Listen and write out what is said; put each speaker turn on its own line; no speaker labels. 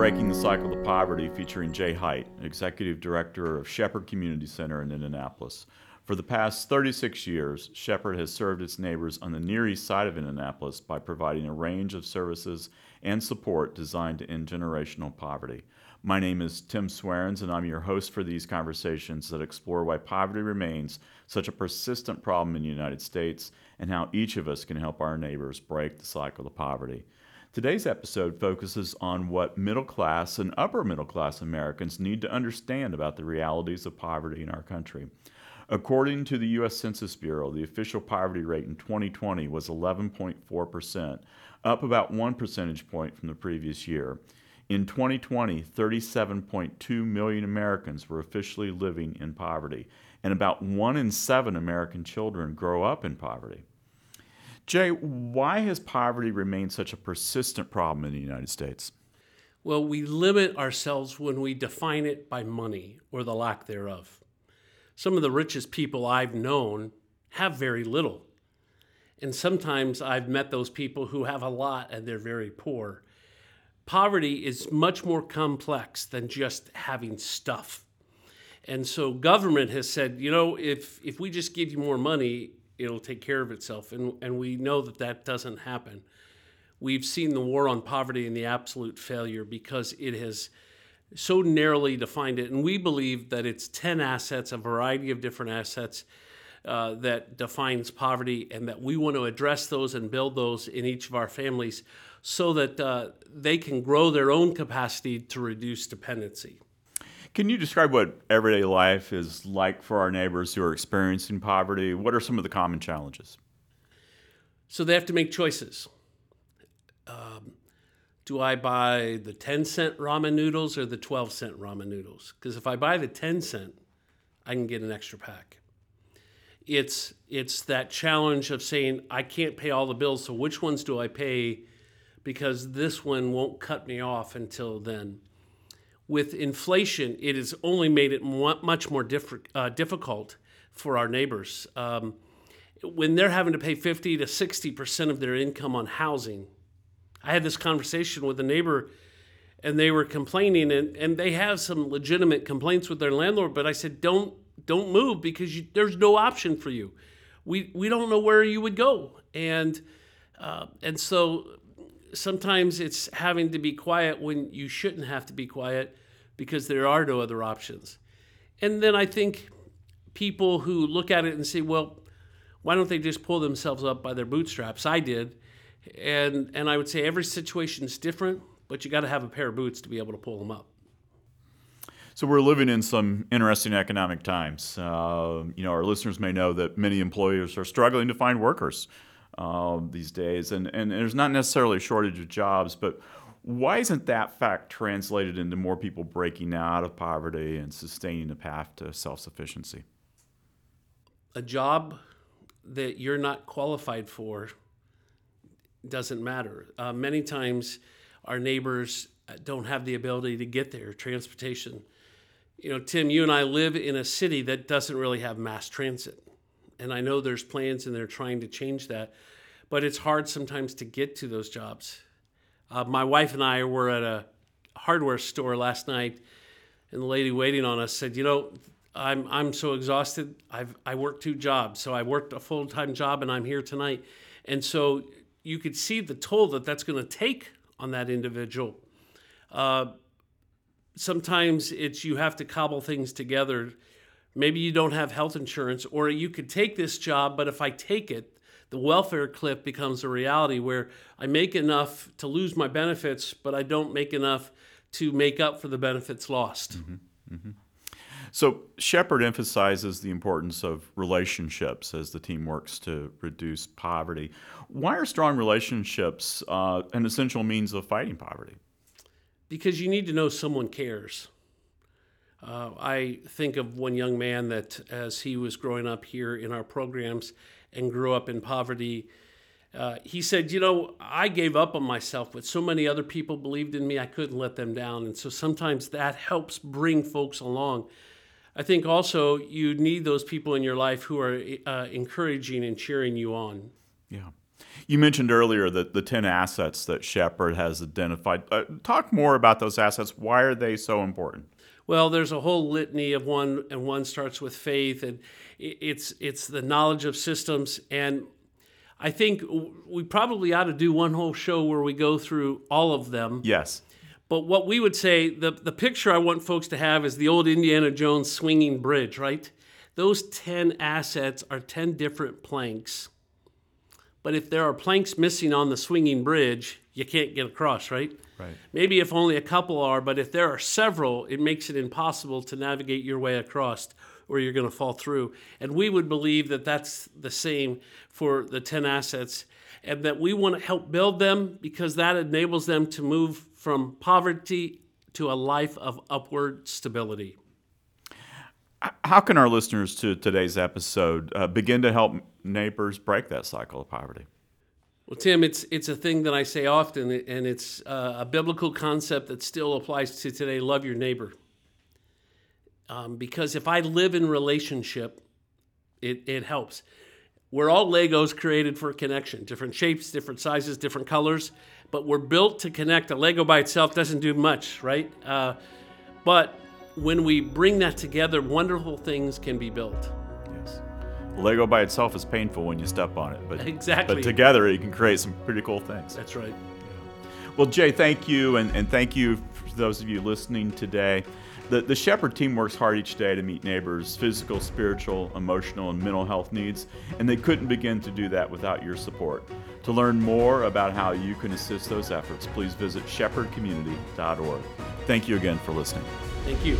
Breaking the Cycle of Poverty featuring Jay Height, Executive Director of Shepherd Community Center in Indianapolis. For the past 36 years, Shepherd has served its neighbors on the Near East Side of Indianapolis by providing a range of services and support designed to end generational poverty. My name is Tim Swarens, and I'm your host for these conversations that explore why poverty remains such a persistent problem in the United States and how each of us can help our neighbors break the cycle of poverty. Today's episode focuses on what middle class and upper middle class Americans need to understand about the realities of poverty in our country. According to the U.S. Census Bureau, the official poverty rate in 2020 was 11.4%, up about one percentage point from the previous year. In 2020, 37.2 million Americans were officially living in poverty, and about one in seven American children grow up in poverty. Jay, why has poverty remained such a persistent problem in the United States?
Well, we limit ourselves when we define it by money or the lack thereof. Some of the richest people I've known have very little. And sometimes I've met those people who have a lot and they're very poor. Poverty is much more complex than just having stuff. And so government has said, you know, if if we just give you more money, it'll take care of itself. And, and we know that that doesn't happen. We've seen the war on poverty and the absolute failure because it has so narrowly defined it. And we believe that it's 10 assets, a variety of different assets. Uh, that defines poverty, and that we want to address those and build those in each of our families so that uh, they can grow their own capacity to reduce dependency.
Can you describe what everyday life is like for our neighbors who are experiencing poverty? What are some of the common challenges?
So they have to make choices. Um, do I buy the 10 cent ramen noodles or the 12 cent ramen noodles? Because if I buy the 10 cent, I can get an extra pack. It's, it's that challenge of saying, I can't pay all the bills, so which ones do I pay? Because this one won't cut me off until then with inflation, it has only made it much more diff- uh, difficult for our neighbors. Um, when they're having to pay 50 to 60% of their income on housing, I had this conversation with a neighbor and they were complaining and, and they have some legitimate complaints with their landlord, but I said, don't, don't move because you, there's no option for you. We, we don't know where you would go. And, uh, and so sometimes it's having to be quiet when you shouldn't have to be quiet because there are no other options. And then I think people who look at it and say, well, why don't they just pull themselves up by their bootstraps? I did. And, and I would say every situation is different, but you got to have a pair of boots to be able to pull them up.
So we're living in some interesting economic times. Uh, you know, our listeners may know that many employers are struggling to find workers uh, these days, and, and there's not necessarily a shortage of jobs, but why isn't that fact translated into more people breaking out of poverty and sustaining the path to self sufficiency?
A job that you're not qualified for doesn't matter. Uh, many times, our neighbors don't have the ability to get there, transportation. You know, Tim, you and I live in a city that doesn't really have mass transit. And I know there's plans and they're trying to change that, but it's hard sometimes to get to those jobs. Uh, my wife and I were at a hardware store last night, and the lady waiting on us said, "You know, I'm I'm so exhausted. I've I worked two jobs, so I worked a full time job, and I'm here tonight." And so you could see the toll that that's going to take on that individual. Uh, sometimes it's you have to cobble things together. Maybe you don't have health insurance, or you could take this job, but if I take it, the welfare cliff becomes a reality where I make enough to lose my benefits, but I don't make enough to make up for the benefits lost. Mm-hmm. Mm-hmm.
So, Shepherd emphasizes the importance of relationships as the team works to reduce poverty. Why are strong relationships uh, an essential means of fighting poverty?
Because you need to know someone cares. Uh, I think of one young man that, as he was growing up here in our programs, and grew up in poverty. Uh, he said, You know, I gave up on myself, but so many other people believed in me, I couldn't let them down. And so sometimes that helps bring folks along. I think also you need those people in your life who are uh, encouraging and cheering you on.
Yeah. You mentioned earlier that the 10 assets that Shepherd has identified. Uh, talk more about those assets. Why are they so important?
Well, there's a whole litany of one, and one starts with faith, and it's it's the knowledge of systems. And I think we probably ought to do one whole show where we go through all of them.
Yes.
But what we would say, the the picture I want folks to have is the old Indiana Jones swinging bridge, right? Those ten assets are ten different planks. But if there are planks missing on the swinging bridge, you can't get across, right?
Right.
Maybe if only a couple are, but if there are several, it makes it impossible to navigate your way across or you're going to fall through. And we would believe that that's the same for the 10 assets and that we want to help build them because that enables them to move from poverty to a life of upward stability.
How can our listeners to today's episode uh, begin to help neighbors break that cycle of poverty?
Well, Tim, it's it's a thing that I say often, and it's uh, a biblical concept that still applies to today. Love your neighbor, um, because if I live in relationship, it it helps. We're all Legos created for connection, different shapes, different sizes, different colors, but we're built to connect. A Lego by itself doesn't do much, right? Uh, but when we bring that together, wonderful things can be built.
Lego by itself is painful when you step on it, but
Exactly.
But together, you can create some pretty cool things.
That's right.
Well, Jay, thank you, and, and thank you for those of you listening today. The, the Shepherd team works hard each day to meet neighbors' physical, spiritual, emotional, and mental health needs, and they couldn't begin to do that without your support. To learn more about how you can assist those efforts, please visit shepherdcommunity.org. Thank you again for listening.
Thank you.